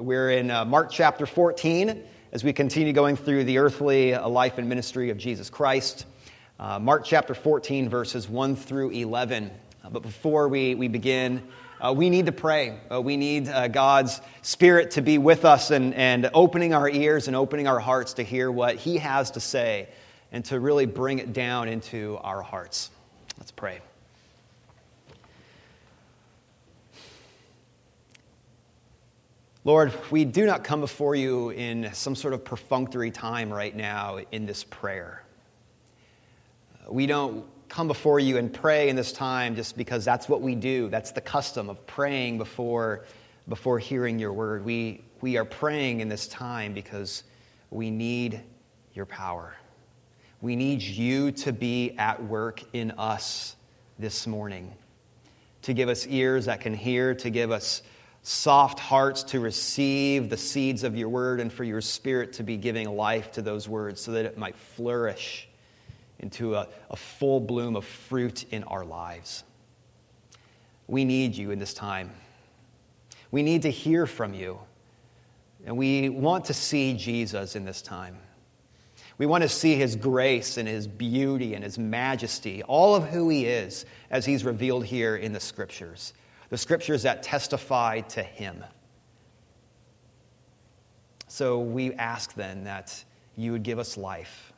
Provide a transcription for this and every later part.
We're in uh, Mark chapter 14 as we continue going through the earthly life and ministry of Jesus Christ. Uh, Mark chapter 14, verses 1 through 11. Uh, but before we, we begin, uh, we need to pray. Uh, we need uh, God's Spirit to be with us and, and opening our ears and opening our hearts to hear what He has to say and to really bring it down into our hearts. Let's pray. Lord, we do not come before you in some sort of perfunctory time right now in this prayer. We don't come before you and pray in this time just because that's what we do. That's the custom of praying before, before hearing your word. We, we are praying in this time because we need your power. We need you to be at work in us this morning, to give us ears that can hear, to give us soft hearts to receive the seeds of your word and for your spirit to be giving life to those words so that it might flourish into a, a full bloom of fruit in our lives. We need you in this time. We need to hear from you. And we want to see Jesus in this time. We want to see his grace and his beauty and his majesty, all of who he is as he's revealed here in the scriptures the scriptures that testify to him. So we ask then that you would give us life,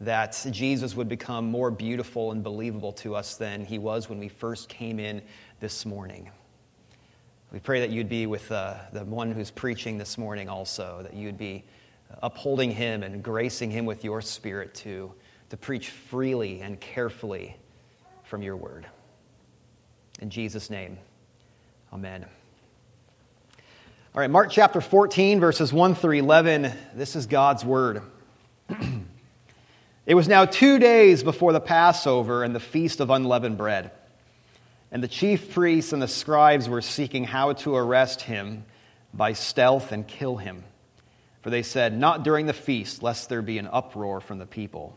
that Jesus would become more beautiful and believable to us than he was when we first came in this morning. We pray that you'd be with uh, the one who's preaching this morning also, that you'd be upholding him and gracing him with your spirit to, to preach freely and carefully from your word. In Jesus' name, amen. All right, Mark chapter 14, verses 1 through 11. This is God's word. it was now two days before the Passover and the feast of unleavened bread. And the chief priests and the scribes were seeking how to arrest him by stealth and kill him. For they said, Not during the feast, lest there be an uproar from the people.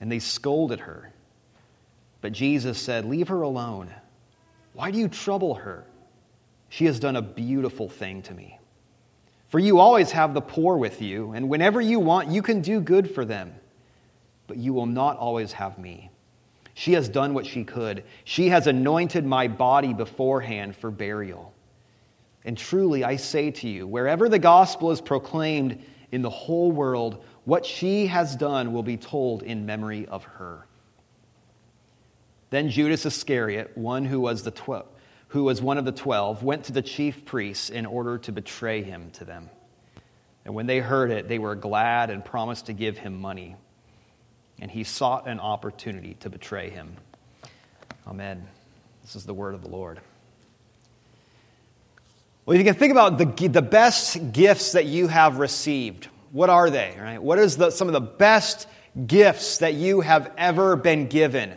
and they scolded her. But Jesus said, Leave her alone. Why do you trouble her? She has done a beautiful thing to me. For you always have the poor with you, and whenever you want, you can do good for them. But you will not always have me. She has done what she could. She has anointed my body beforehand for burial. And truly, I say to you, wherever the gospel is proclaimed in the whole world, what she has done will be told in memory of her. Then Judas Iscariot, one who was, the tw- who was one of the twelve, went to the chief priests in order to betray him to them. And when they heard it, they were glad and promised to give him money. And he sought an opportunity to betray him. Amen. This is the word of the Lord. Well, you can think about the, the best gifts that you have received what are they, right? What is the, some of the best gifts that you have ever been given?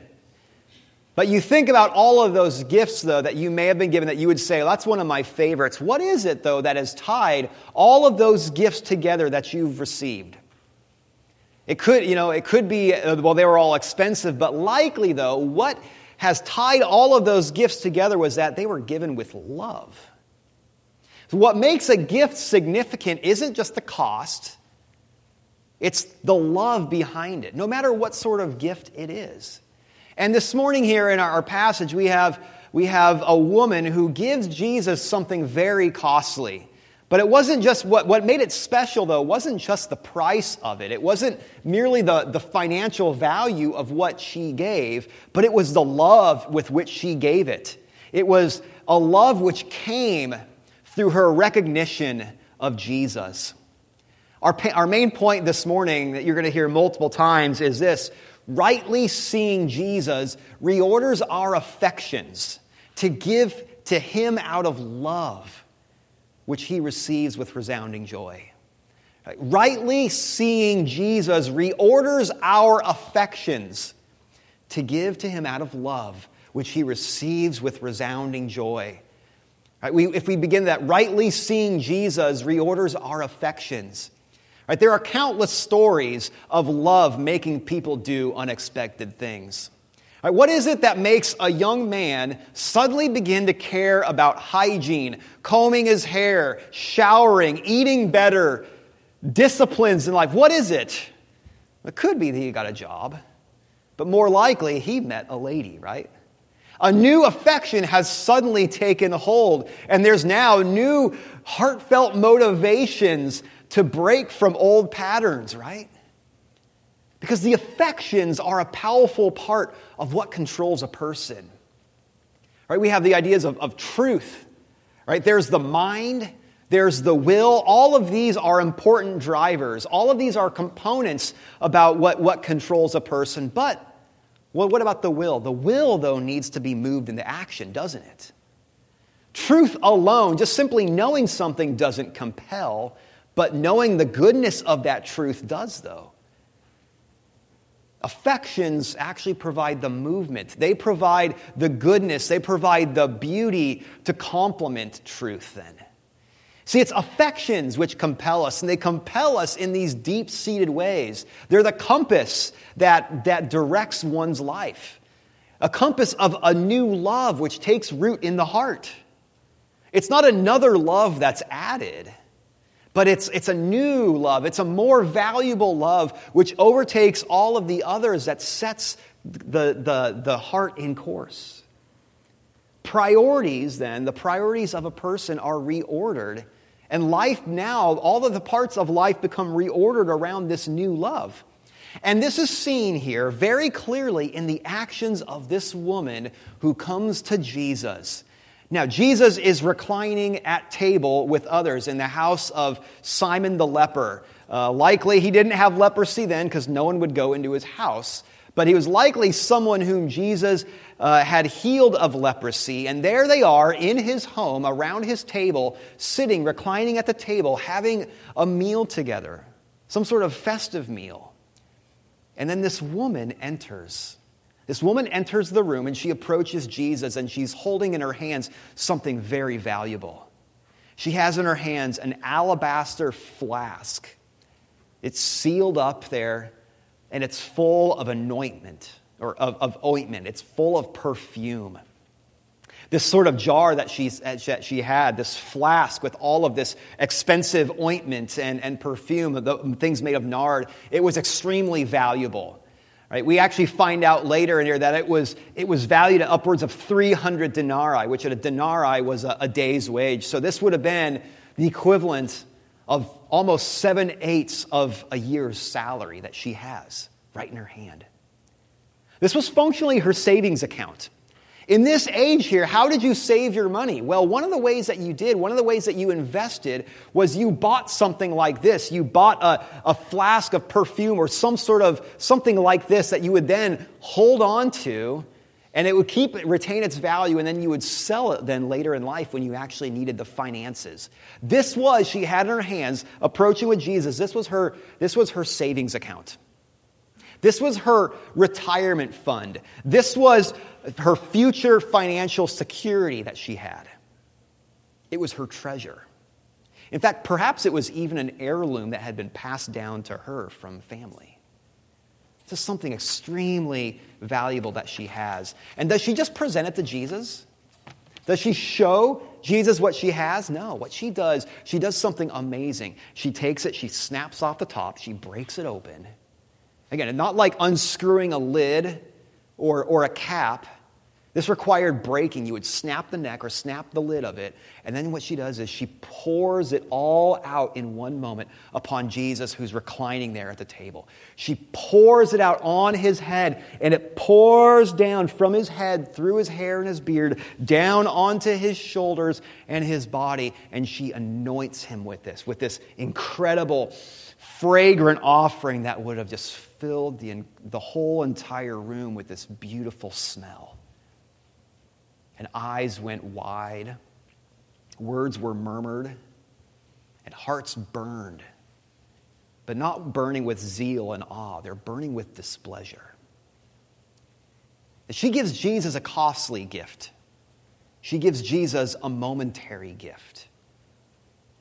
But you think about all of those gifts, though, that you may have been given that you would say, well, that's one of my favorites. What is it, though, that has tied all of those gifts together that you've received? It could, you know, it could be, uh, well, they were all expensive, but likely, though, what has tied all of those gifts together was that they were given with love. So what makes a gift significant isn't just the cost, it's the love behind it, no matter what sort of gift it is. And this morning, here in our passage, we have, we have a woman who gives Jesus something very costly. But it wasn't just what, what made it special, though, wasn't just the price of it. It wasn't merely the, the financial value of what she gave, but it was the love with which she gave it. It was a love which came through her recognition of Jesus. Our, our main point this morning that you're going to hear multiple times is this rightly seeing Jesus reorders our affections to give to Him out of love which he receives with resounding joy. Rightly seeing Jesus reorders our affections to give to him out of love, which he receives with resounding joy. Right, we, if we begin that, rightly seeing Jesus reorders our affections. Right, there are countless stories of love making people do unexpected things. Right, what is it that makes a young man suddenly begin to care about hygiene, combing his hair, showering, eating better, disciplines in life? What is it? It could be that he got a job, but more likely he met a lady, right? A new affection has suddenly taken hold, and there's now new heartfelt motivations to break from old patterns, right? Because the affections are a powerful part of what controls a person. Right? We have the ideas of, of truth. Right? There's the mind, there's the will. All of these are important drivers. All of these are components about what, what controls a person. But well, what about the will? The will, though, needs to be moved into action, doesn't it? Truth alone, just simply knowing something doesn't compel, but knowing the goodness of that truth does, though. Affections actually provide the movement, they provide the goodness, they provide the beauty to complement truth, then. See, it's affections which compel us, and they compel us in these deep seated ways. They're the compass that, that directs one's life, a compass of a new love which takes root in the heart. It's not another love that's added. But it's, it's a new love. It's a more valuable love which overtakes all of the others that sets the, the, the heart in course. Priorities, then, the priorities of a person are reordered. And life now, all of the parts of life become reordered around this new love. And this is seen here very clearly in the actions of this woman who comes to Jesus. Now, Jesus is reclining at table with others in the house of Simon the leper. Uh, likely he didn't have leprosy then because no one would go into his house, but he was likely someone whom Jesus uh, had healed of leprosy. And there they are in his home, around his table, sitting, reclining at the table, having a meal together, some sort of festive meal. And then this woman enters. This woman enters the room and she approaches Jesus and she's holding in her hands something very valuable. She has in her hands an alabaster flask. It's sealed up there and it's full of anointment or of, of ointment. It's full of perfume. This sort of jar that, she's, that she had, this flask with all of this expensive ointment and, and perfume, the, things made of nard, it was extremely valuable. Right? We actually find out later in here that it was, it was valued at upwards of 300 denarii, which at a denarii was a, a day's wage. So this would have been the equivalent of almost seven eighths of a year's salary that she has right in her hand. This was functionally her savings account. In this age here, how did you save your money? Well, one of the ways that you did, one of the ways that you invested was you bought something like this. You bought a, a flask of perfume or some sort of something like this that you would then hold on to and it would keep retain its value and then you would sell it then later in life when you actually needed the finances this was she had in her hands approaching with jesus this was her this was her savings account this was her retirement fund. This was her future financial security that she had. It was her treasure. In fact, perhaps it was even an heirloom that had been passed down to her from family. This is something extremely valuable that she has. And does she just present it to Jesus? Does she show Jesus what she has? No. What she does, she does something amazing. She takes it, she snaps off the top, she breaks it open, Again, not like unscrewing a lid or, or a cap. This required breaking. You would snap the neck or snap the lid of it. And then what she does is she pours it all out in one moment upon Jesus who's reclining there at the table. She pours it out on his head, and it pours down from his head, through his hair and his beard, down onto his shoulders and his body. And she anoints him with this, with this incredible, fragrant offering that would have just filled the, the whole entire room with this beautiful smell. And eyes went wide, words were murmured, and hearts burned, but not burning with zeal and awe, they're burning with displeasure. She gives Jesus a costly gift. She gives Jesus a momentary gift.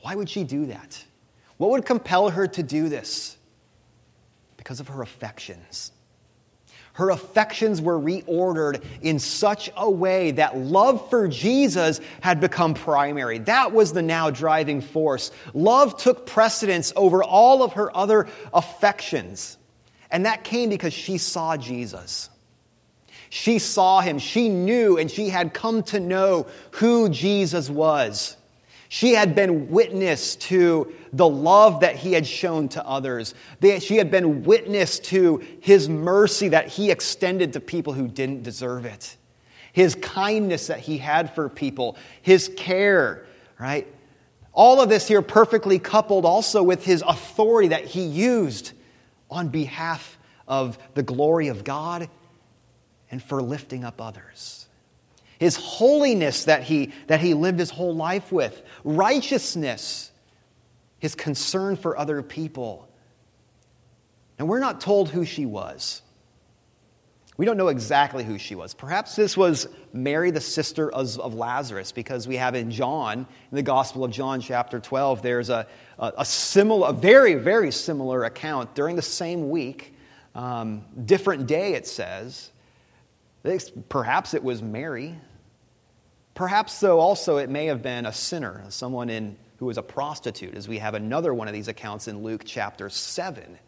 Why would she do that? What would compel her to do this? Because of her affections. Her affections were reordered in such a way that love for Jesus had become primary. That was the now driving force. Love took precedence over all of her other affections. And that came because she saw Jesus. She saw him. She knew and she had come to know who Jesus was. She had been witness to the love that he had shown to others. She had been witness to his mercy that he extended to people who didn't deserve it. His kindness that he had for people, his care, right? All of this here perfectly coupled also with his authority that he used on behalf of the glory of God and for lifting up others his holiness that he, that he lived his whole life with, righteousness, his concern for other people. And we're not told who she was. We don't know exactly who she was. Perhaps this was Mary, the sister of, of, Lazarus, because we have in John, in the Gospel of John, chapter 12, there's a, a, a similar, a very, very similar account during the same week, um, different day, it says. Perhaps it was Mary, Perhaps, though, also it may have been a sinner, someone in, who was a prostitute, as we have another one of these accounts in Luke chapter 7,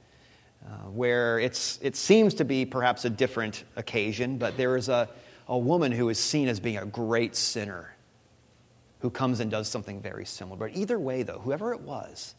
uh, where it's, it seems to be perhaps a different occasion, but there is a, a woman who is seen as being a great sinner who comes and does something very similar. But either way, though, whoever it was,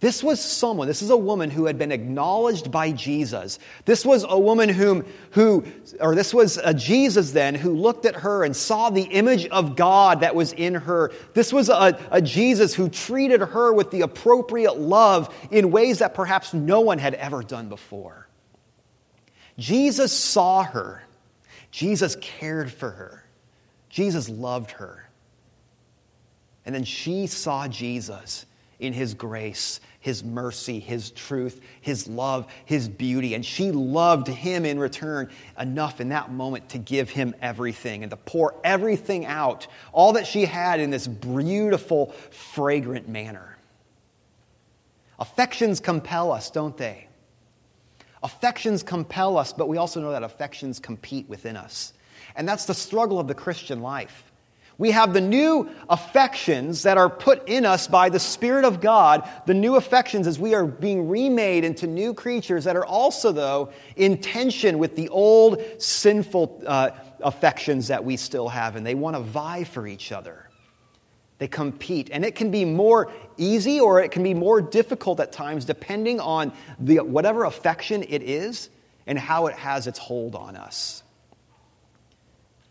this was someone, this is a woman who had been acknowledged by Jesus. This was a woman whom, who, or this was a Jesus then who looked at her and saw the image of God that was in her. This was a, a Jesus who treated her with the appropriate love in ways that perhaps no one had ever done before. Jesus saw her. Jesus cared for her. Jesus loved her. And then she saw Jesus in his grace his mercy, his truth, his love, his beauty. And she loved him in return enough in that moment to give him everything and to pour everything out, all that she had in this beautiful, fragrant manner. Affections compel us, don't they? Affections compel us, but we also know that affections compete within us. And that's the struggle of the Christian life. We have the new affections that are put in us by the Spirit of God, the new affections as we are being remade into new creatures that are also, though, in tension with the old sinful uh, affections that we still have, and they want to vie for each other. They compete, and it can be more easy or it can be more difficult at times depending on the, whatever affection it is and how it has its hold on us.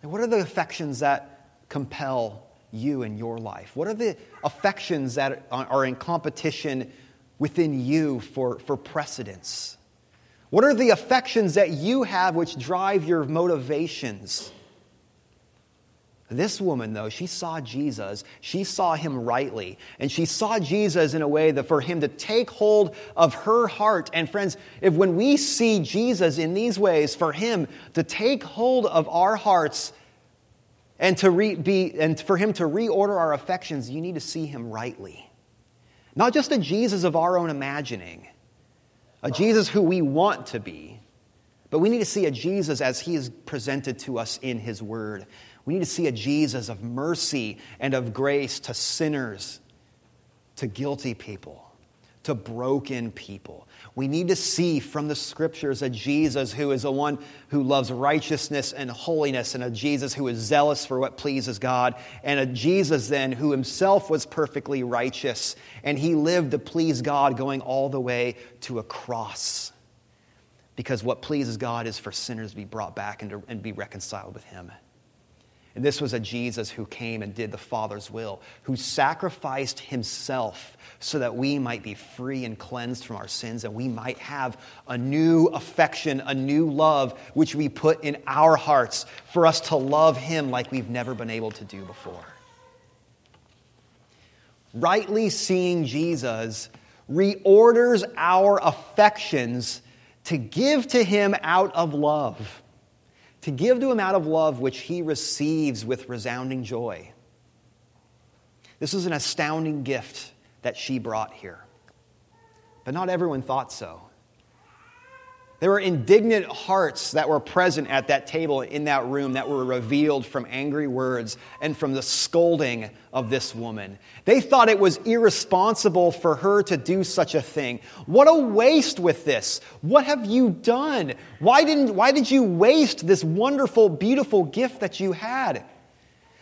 And what are the affections that compel you in your life? What are the affections that are in competition within you for, for precedence? What are the affections that you have which drive your motivations? This woman, though, she saw Jesus. She saw him rightly. And she saw Jesus in a way that for him to take hold of her heart. And friends, if when we see Jesus in these ways, for him to take hold of our hearts and, to re, be, and for him to reorder our affections, you need to see him rightly. Not just a Jesus of our own imagining, a Jesus who we want to be, but we need to see a Jesus as he is presented to us in his word. We need to see a Jesus of mercy and of grace to sinners, to guilty people, to broken people. We need to see from the scriptures a Jesus who is the one who loves righteousness and holiness, and a Jesus who is zealous for what pleases God, and a Jesus then who himself was perfectly righteous, and he lived to please God, going all the way to a cross. Because what pleases God is for sinners to be brought back and, to, and be reconciled with him. And this was a Jesus who came and did the Father's will, who sacrificed himself so that we might be free and cleansed from our sins and we might have a new affection, a new love, which we put in our hearts for us to love him like we've never been able to do before. rightly seeing Jesus, reorders our affections to give to him out of love, to give to him out of love which he receives with resounding joy. This is an astounding gift that she brought here. But not everyone thought so. There were indignant hearts that were present at that table in that room that were revealed from angry words and from the scolding of this woman. They thought it was irresponsible for her to do such a thing. What a waste with this. What have you done? Why, didn't, why did you waste this wonderful, beautiful gift that you had?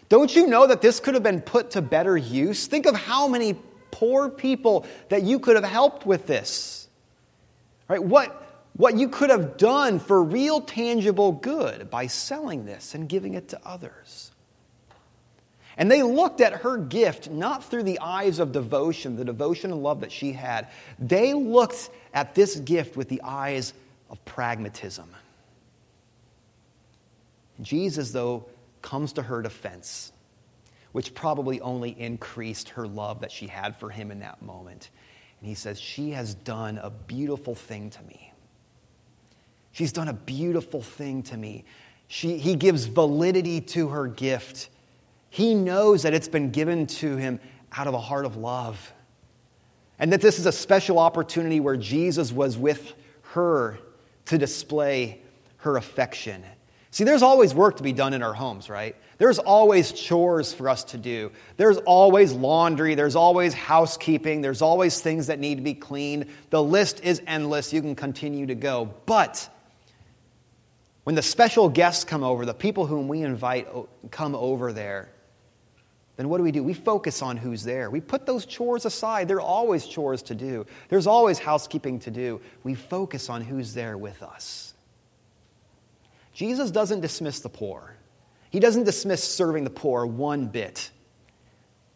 Don't you know that this could have been put to better use? Think of how many poor people that you could have helped with this. Right? What, what you could have done for real tangible good by selling this and giving it to others. And they looked at her gift not through the eyes of devotion, the devotion and love that she had. They looked at this gift with the eyes of pragmatism. Jesus, though, comes to her defense, which probably only increased her love that she had for him in that moment. And he says, She has done a beautiful thing to me. She's done a beautiful thing to me. She, he gives validity to her gift. He knows that it's been given to him out of a heart of love. And that this is a special opportunity where Jesus was with her to display her affection. See, there's always work to be done in our homes, right? There's always chores for us to do. There's always laundry. There's always housekeeping. There's always things that need to be cleaned. The list is endless. You can continue to go. But when the special guests come over, the people whom we invite come over there, then what do we do? We focus on who's there. We put those chores aside. There are always chores to do, there's always housekeeping to do. We focus on who's there with us. Jesus doesn't dismiss the poor, He doesn't dismiss serving the poor one bit.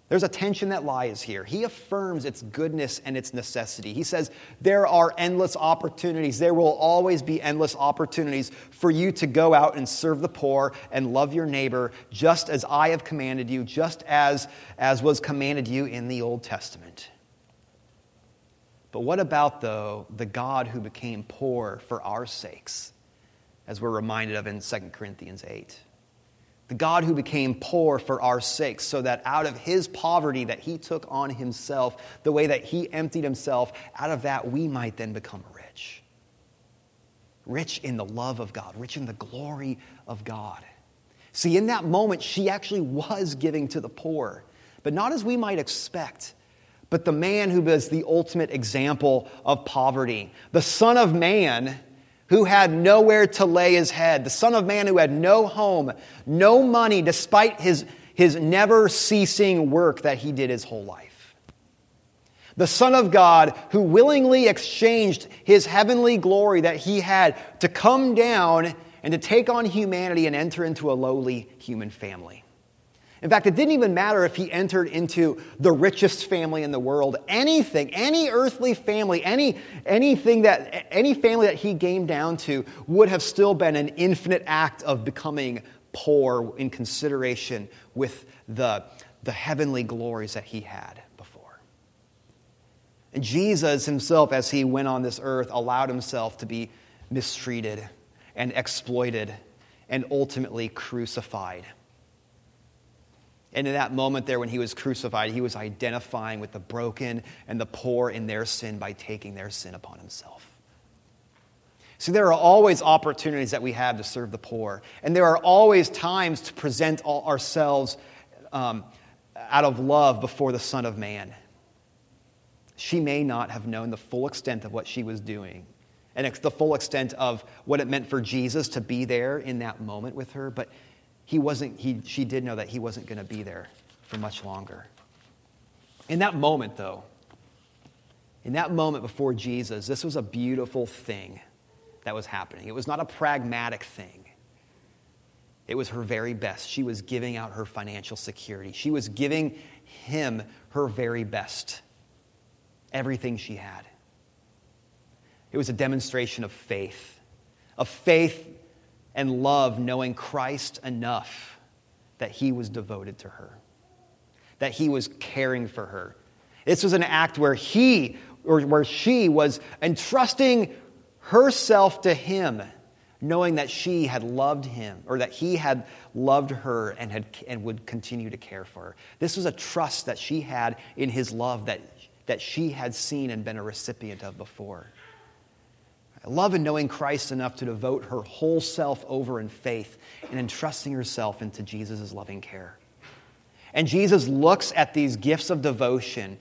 There's a tension that lies here. He affirms its goodness and its necessity. He says, There are endless opportunities. There will always be endless opportunities for you to go out and serve the poor and love your neighbor, just as I have commanded you, just as, as was commanded you in the Old Testament. But what about, though, the God who became poor for our sakes, as we're reminded of in 2 Corinthians 8? The God who became poor for our sakes, so that out of his poverty that he took on himself, the way that he emptied himself, out of that we might then become rich. Rich in the love of God, rich in the glory of God. See, in that moment, she actually was giving to the poor, but not as we might expect, but the man who was the ultimate example of poverty. The Son of Man who had nowhere to lay his head, the Son of Man who had no home, no money, despite his, his never ceasing work that he did his whole life. The Son of God who willingly exchanged his heavenly glory that he had to come down and to take on humanity and enter into a lowly human family. In fact, it didn't even matter if he entered into the richest family in the world. Anything, any earthly family, any, anything that, any family that he came down to would have still been an infinite act of becoming poor in consideration with the, the heavenly glories that he had before. And Jesus himself, as he went on this earth, allowed himself to be mistreated and exploited and ultimately crucified. And in that moment there, when he was crucified, he was identifying with the broken and the poor in their sin by taking their sin upon himself. So there are always opportunities that we have to serve the poor. And there are always times to present ourselves um, out of love before the Son of Man. She may not have known the full extent of what she was doing and the full extent of what it meant for Jesus to be there in that moment with her, but he wasn't, he, she did know that he wasn't going to be there for much longer. In that moment, though, in that moment before Jesus, this was a beautiful thing that was happening. It was not a pragmatic thing. It was her very best. She was giving out her financial security. She was giving him her very best, everything she had. It was a demonstration of faith, of faith and love knowing Christ enough that he was devoted to her, that he was caring for her, This was an act where he or where she was entrusting herself to him, knowing that she had loved him or that he had loved her and, had, and would continue to care for her. This was a trust that she had in his love that, that she had seen and been a recipient of before. Love in knowing Christ enough to devote her whole self over in faith and entrusting herself into Jesus' loving care. And Jesus looks at these gifts of devotion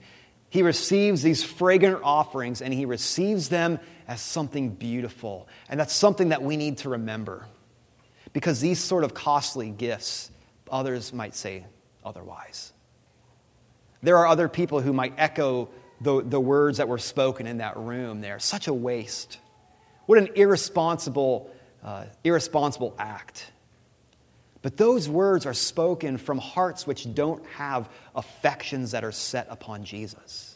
he receives these fragrant offerings and he receives them as something beautiful. And that's something that we need to remember. Because these sort of costly gifts, others might say otherwise. There are other people who might echo the, the words that were spoken in that room there. Such a waste. What an irresponsible, uh, irresponsible act. But those words are spoken from hearts which don't have affections that are set upon Jesus.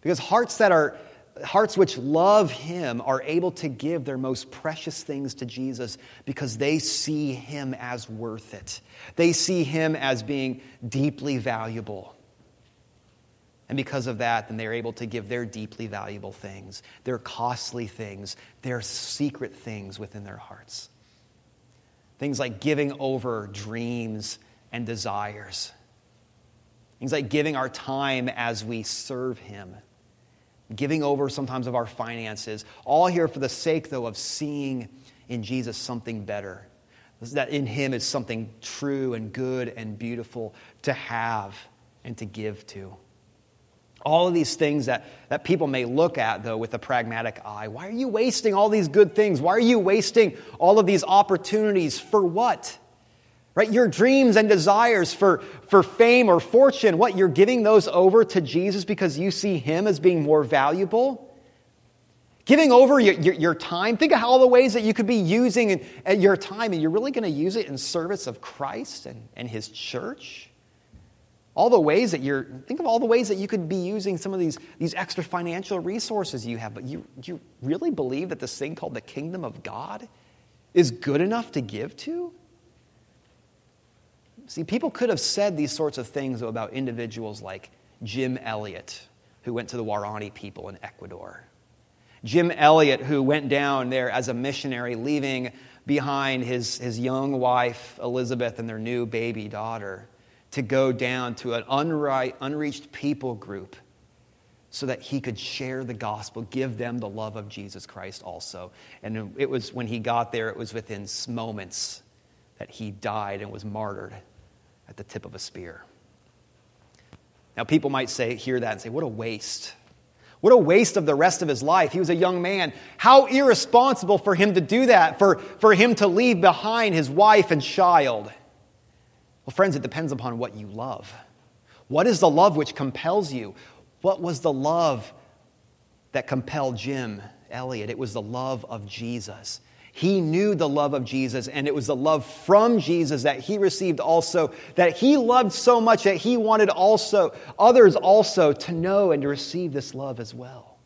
Because hearts that are hearts which love him are able to give their most precious things to Jesus because they see him as worth it. They see him as being deeply valuable. And because of that, then they're able to give their deeply valuable things, their costly things, their secret things within their hearts. Things like giving over dreams and desires. Things like giving our time as we serve Him. Giving over sometimes of our finances. All here for the sake, though, of seeing in Jesus something better. That in Him is something true and good and beautiful to have and to give to. All of these things that, that people may look at, though, with a pragmatic eye. Why are you wasting all these good things? Why are you wasting all of these opportunities? For what? Right? Your dreams and desires for, for fame or fortune, what? You're giving those over to Jesus because you see Him as being more valuable? Giving over your, your, your time. Think of all the ways that you could be using uh, your time, and you're really going to use it in service of Christ and, and His church? All the ways that you're think of all the ways that you could be using some of these, these extra financial resources you have but you, you really believe that this thing called the kingdom of god is good enough to give to? See people could have said these sorts of things about individuals like jim elliot who went to the Waorani people in ecuador. Jim elliot who went down there as a missionary leaving behind his, his young wife elizabeth and their new baby daughter to go down to an unright, unreached people group so that he could share the gospel, give them the love of Jesus Christ also. And it was when he got there, it was within moments that he died and was martyred at the tip of a spear. Now, people might say, hear that and say, what a waste. What a waste of the rest of his life. He was a young man. How irresponsible for him to do that, for, for him to leave behind his wife and child. Well, friends, it depends upon what you love. What is the love which compels you? What was the love that compelled Jim Elliot? It was the love of Jesus. He knew the love of Jesus, and it was the love from Jesus that he received also, that he loved so much that he wanted also others also to know and to receive this love as well.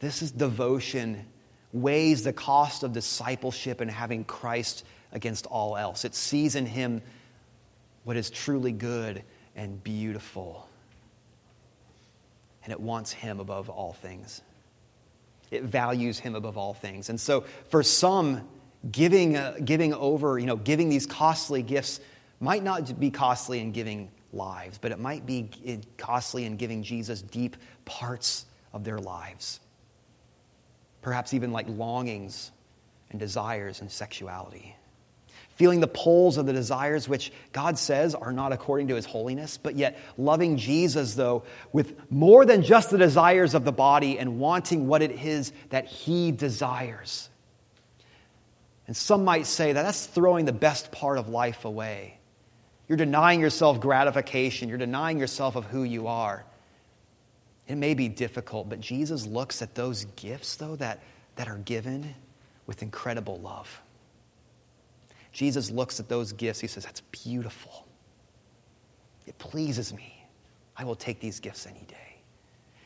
This is devotion, weighs the cost of discipleship and having Christ against all else. It sees in him what is truly good and beautiful. And it wants him above all things. It values him above all things. And so for some, giving, uh, giving over, you know, giving these costly gifts might not be costly in giving lives, but it might be costly in giving Jesus deep parts of their lives. Perhaps even like longings and desires and sexuality feeling the pulls of the desires which God says are not according to his holiness, but yet loving Jesus, though, with more than just the desires of the body and wanting what it is that he desires. And some might say that that's throwing the best part of life away. You're denying yourself gratification, you're denying yourself of who you are. It may be difficult, but Jesus looks at those gifts, though, that, that are given with incredible love. Jesus looks at those gifts. He says, That's beautiful. It pleases me. I will take these gifts any day.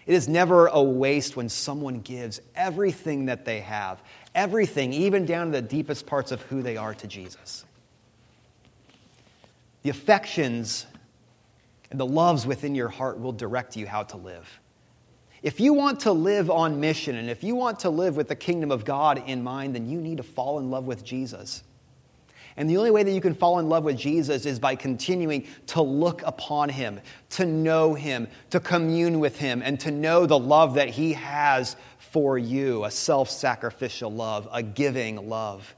It is never a waste when someone gives everything that they have, everything, even down to the deepest parts of who they are to Jesus. The affections and the loves within your heart will direct you how to live. If you want to live on mission and if you want to live with the kingdom of God in mind, then you need to fall in love with Jesus. And the only way that you can fall in love with Jesus is by continuing to look upon him, to know him, to commune with him, and to know the love that he has for you a self sacrificial love, a giving love.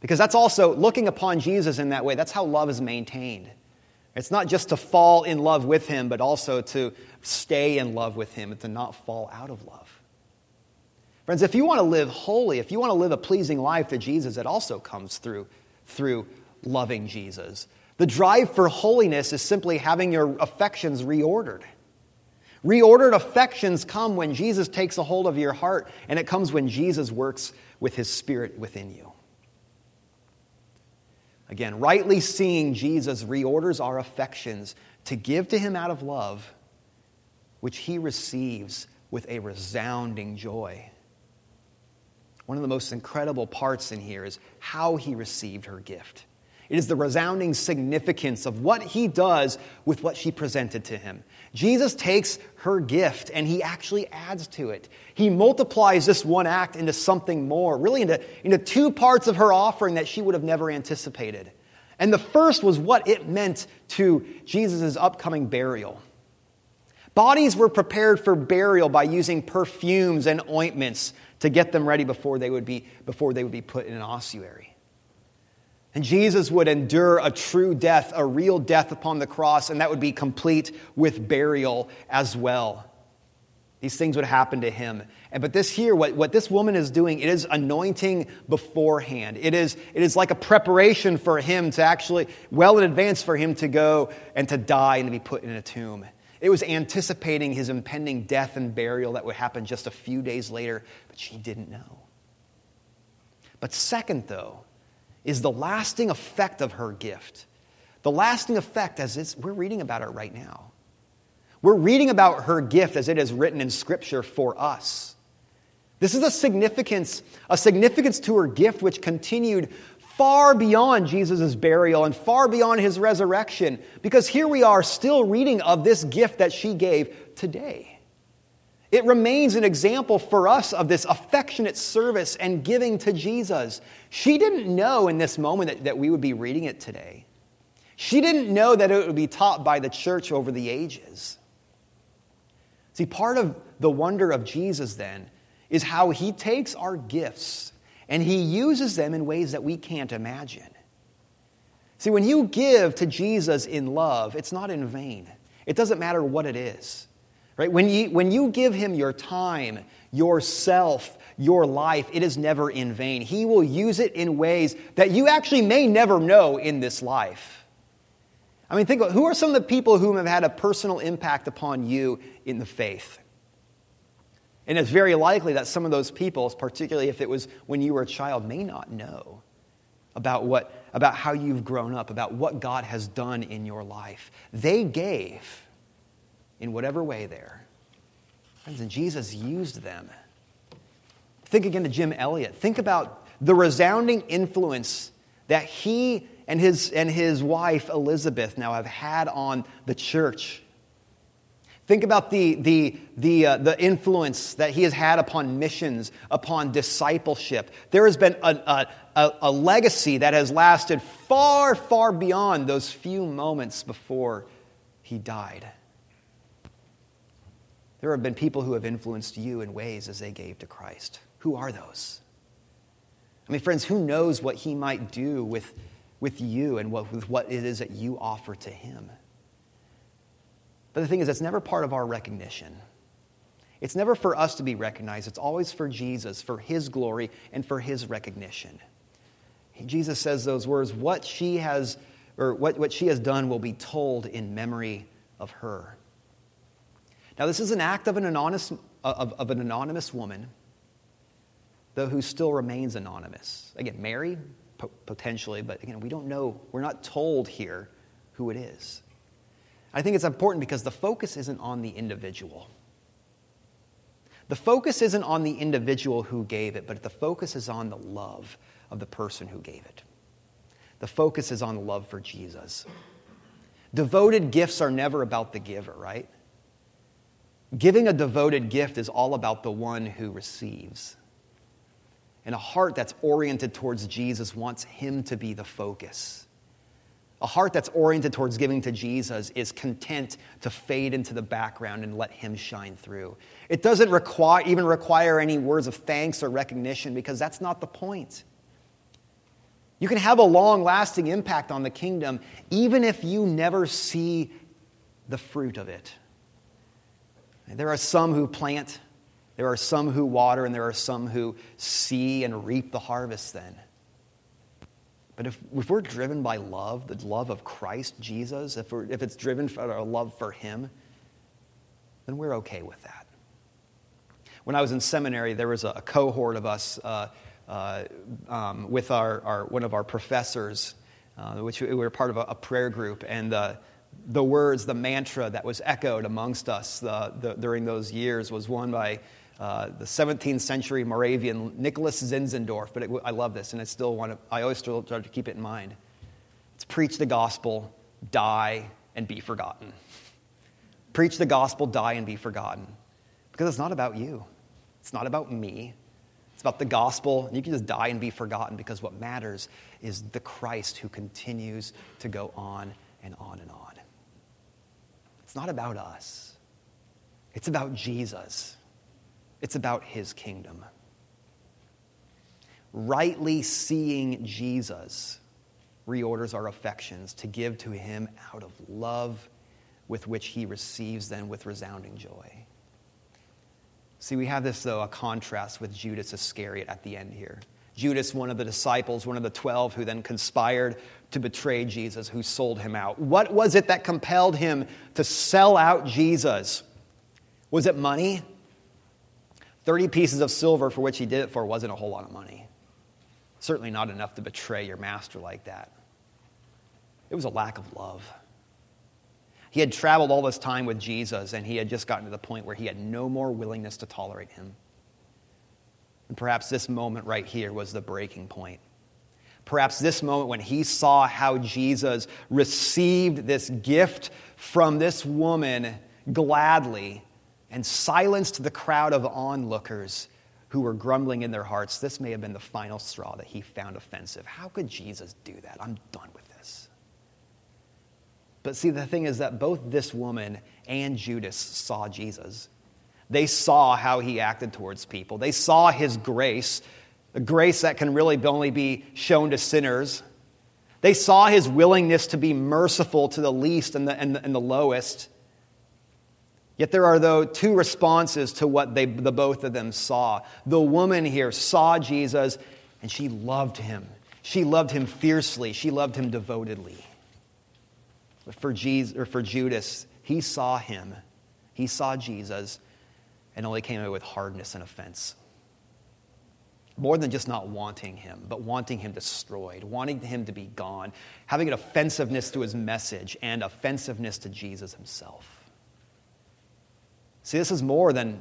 Because that's also looking upon Jesus in that way, that's how love is maintained. It's not just to fall in love with him, but also to stay in love with him and to not fall out of love. Friends, if you want to live holy, if you want to live a pleasing life to Jesus, it also comes through, through loving Jesus. The drive for holiness is simply having your affections reordered. Reordered affections come when Jesus takes a hold of your heart, and it comes when Jesus works with his spirit within you. Again, rightly seeing Jesus reorders our affections to give to him out of love, which he receives with a resounding joy. One of the most incredible parts in here is how he received her gift. It is the resounding significance of what he does with what she presented to him. Jesus takes her gift and he actually adds to it. He multiplies this one act into something more, really into, into two parts of her offering that she would have never anticipated. And the first was what it meant to Jesus' upcoming burial. Bodies were prepared for burial by using perfumes and ointments to get them ready before they would be, before they would be put in an ossuary. And Jesus would endure a true death, a real death upon the cross, and that would be complete with burial as well. These things would happen to him. And, but this here, what, what this woman is doing, it is anointing beforehand. It is, it is like a preparation for him to actually, well in advance for him to go and to die and to be put in a tomb. It was anticipating his impending death and burial that would happen just a few days later, but she didn't know. But second, though, is the lasting effect of her gift. The lasting effect, as we're reading about it right now. We're reading about her gift as it is written in Scripture for us. This is a significance, a significance to her gift which continued far beyond Jesus' burial and far beyond his resurrection, because here we are still reading of this gift that she gave today. It remains an example for us of this affectionate service and giving to Jesus. She didn't know in this moment that, that we would be reading it today. She didn't know that it would be taught by the church over the ages. See, part of the wonder of Jesus then is how he takes our gifts and he uses them in ways that we can't imagine. See, when you give to Jesus in love, it's not in vain. It doesn't matter what it is. Right? When you, when you give him your time, yourself, your life, it is never in vain. He will use it in ways that you actually may never know in this life. I mean, think about who are some of the people who have had a personal impact upon you in the faith? And it's very likely that some of those people, particularly if it was when you were a child, may not know about, what, about how you've grown up, about what God has done in your life. They gave in whatever way there. Friends, and Jesus used them. Think again to Jim Elliot. Think about the resounding influence that he and his, and his wife Elizabeth now have had on the church. Think about the, the, the, uh, the influence that he has had upon missions, upon discipleship. There has been a, a, a legacy that has lasted far, far beyond those few moments before he died. There have been people who have influenced you in ways as they gave to Christ. Who are those? I mean, friends, who knows what he might do with, with you and what, with what it is that you offer to him? But the thing is, it's never part of our recognition. It's never for us to be recognized. It's always for Jesus, for his glory, and for his recognition. Jesus says those words, what she has, or what, what she has done will be told in memory of her. Now, this is an act of an anonymous, of, of an anonymous woman, though who still remains anonymous. Again, Mary, po- potentially, but again, we don't know, we're not told here who it is. I think it's important because the focus isn't on the individual. The focus isn't on the individual who gave it, but the focus is on the love of the person who gave it. The focus is on love for Jesus. Devoted gifts are never about the giver, right? Giving a devoted gift is all about the one who receives. And a heart that's oriented towards Jesus wants him to be the focus. A heart that's oriented towards giving to Jesus is content to fade into the background and let him shine through. It doesn't require, even require any words of thanks or recognition because that's not the point. You can have a long lasting impact on the kingdom even if you never see the fruit of it. There are some who plant, there are some who water, and there are some who see and reap the harvest then. But if, if we're driven by love, the love of Christ Jesus, if, we're, if it's driven by our love for Him, then we're okay with that. When I was in seminary, there was a, a cohort of us uh, uh, um, with our, our, one of our professors, uh, which we were part of a, a prayer group, and uh, the words, the mantra that was echoed amongst us the, the, during those years was one by uh, the 17th century Moravian Nicholas Zinzendorf. But it, I love this, and I still want to, I always still try to keep it in mind. It's preach the gospel, die, and be forgotten. Preach the gospel, die, and be forgotten. Because it's not about you, it's not about me. It's about the gospel, and you can just die and be forgotten because what matters is the Christ who continues to go on and on and on. It's not about us, it's about Jesus, it's about his kingdom. Rightly seeing Jesus reorders our affections to give to him out of love with which he receives them with resounding joy. See, we have this, though, a contrast with Judas Iscariot at the end here. Judas, one of the disciples, one of the twelve, who then conspired to betray Jesus, who sold him out. What was it that compelled him to sell out Jesus? Was it money? 30 pieces of silver for which he did it for wasn't a whole lot of money. Certainly not enough to betray your master like that. It was a lack of love. He had traveled all this time with Jesus, and he had just gotten to the point where he had no more willingness to tolerate him. And perhaps this moment right here was the breaking point. Perhaps this moment when he saw how Jesus received this gift from this woman gladly and silenced the crowd of onlookers who were grumbling in their hearts, this may have been the final straw that he found offensive. How could Jesus do that? I'm done with this. But see, the thing is that both this woman and Judas saw Jesus. They saw how he acted towards people. They saw his grace, a grace that can really only be shown to sinners. They saw his willingness to be merciful to the least and the, and the, and the lowest. Yet there are, though, two responses to what they, the both of them saw. The woman here saw Jesus and she loved him. She loved him fiercely, she loved him devotedly. But for, Jesus, or for Judas, he saw him, he saw Jesus, and only came away with hardness and offense. More than just not wanting him, but wanting him destroyed, wanting him to be gone, having an offensiveness to his message and offensiveness to Jesus himself. See, this is more than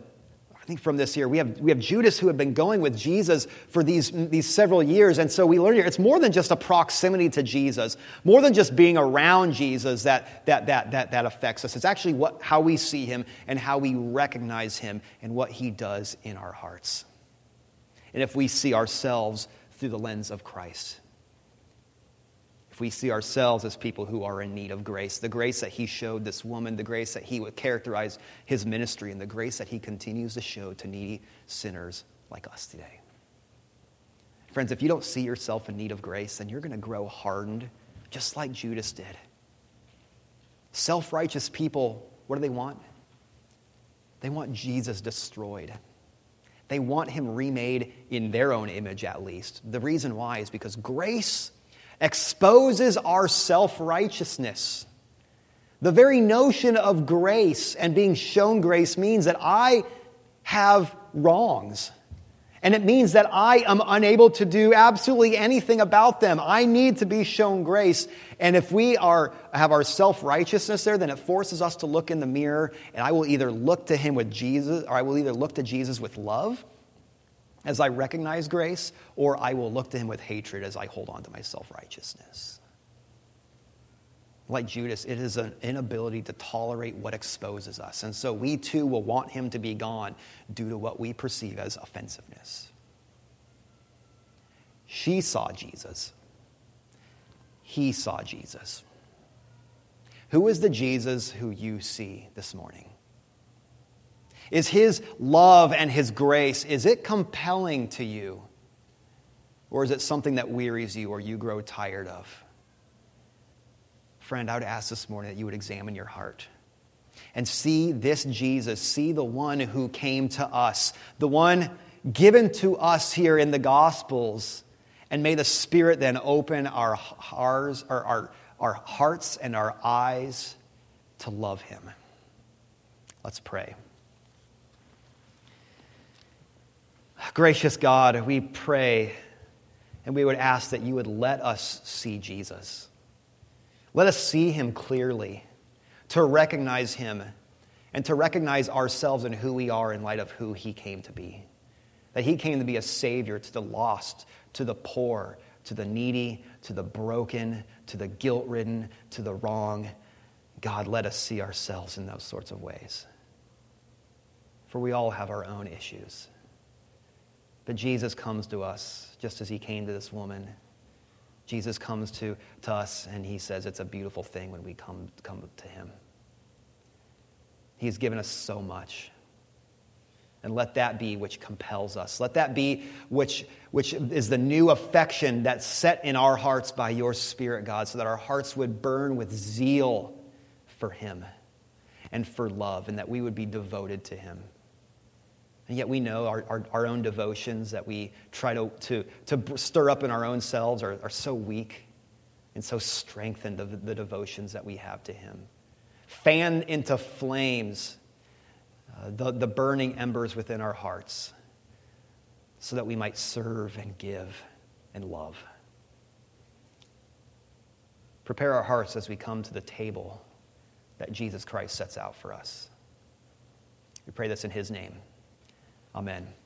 I think from this here, we have, we have Judas who had been going with Jesus for these, these several years. And so we learn here it's more than just a proximity to Jesus, more than just being around Jesus that, that, that, that, that affects us. It's actually what, how we see him and how we recognize him and what he does in our hearts. And if we see ourselves through the lens of Christ we see ourselves as people who are in need of grace, the grace that he showed this woman, the grace that he would characterize his ministry, and the grace that he continues to show to needy sinners like us today. Friends, if you don't see yourself in need of grace, then you're going to grow hardened, just like Judas did. Self righteous people, what do they want? They want Jesus destroyed. They want him remade in their own image, at least. The reason why is because grace exposes our self righteousness. The very notion of grace and being shown grace means that I have wrongs. And it means that I am unable to do absolutely anything about them. I need to be shown grace. And if we are, have our self righteousness there, then it forces us to look in the mirror. And I will either look to Him with Jesus, or I will either look to Jesus with love, as I recognize grace, or I will look to him with hatred as I hold on to my self righteousness. like Judas, it is an inability to tolerate what exposes us. And so we too will want him to be gone due to what we perceive as offensiveness. She saw Jesus. He saw Jesus. Who is the Jesus who you see this morning? Is his love and his grace, is it compelling to you? Or is it something that wearies you or you grow tired of? Friend, I would ask this morning that you would examine your heart and see this Jesus, see the one who came to us, the one given to us here in the Gospels. And may the Spirit then open our, hearts, our, our, our hearts and our eyes to love Him. Let's pray. Gracious God, we pray and we would ask that you would let us see Jesus. Let us see him clearly, to recognize him, and to recognize ourselves and who we are in light of who he came to be. That he came to be a savior to the lost, to the poor, to the needy, to the broken, to the guilt ridden, to the wrong. God, let us see ourselves in those sorts of ways. For we all have our own issues. But Jesus comes to us just as he came to this woman Jesus comes to, to us and he says it's a beautiful thing when we come, come to him. He's given us so much. And let that be which compels us. Let that be which, which is the new affection that's set in our hearts by your Spirit, God, so that our hearts would burn with zeal for Him and for love, and that we would be devoted to Him. And yet we know our, our, our, own devotions that we try to, to, to stir up in our own selves are, are so weak and so strengthened of the devotions that we have to Him. Fan into flames uh, the, the burning embers within our hearts so that we might serve and give and love. Prepare our hearts as we come to the table that Jesus Christ sets out for us. We pray this in His name. Amen.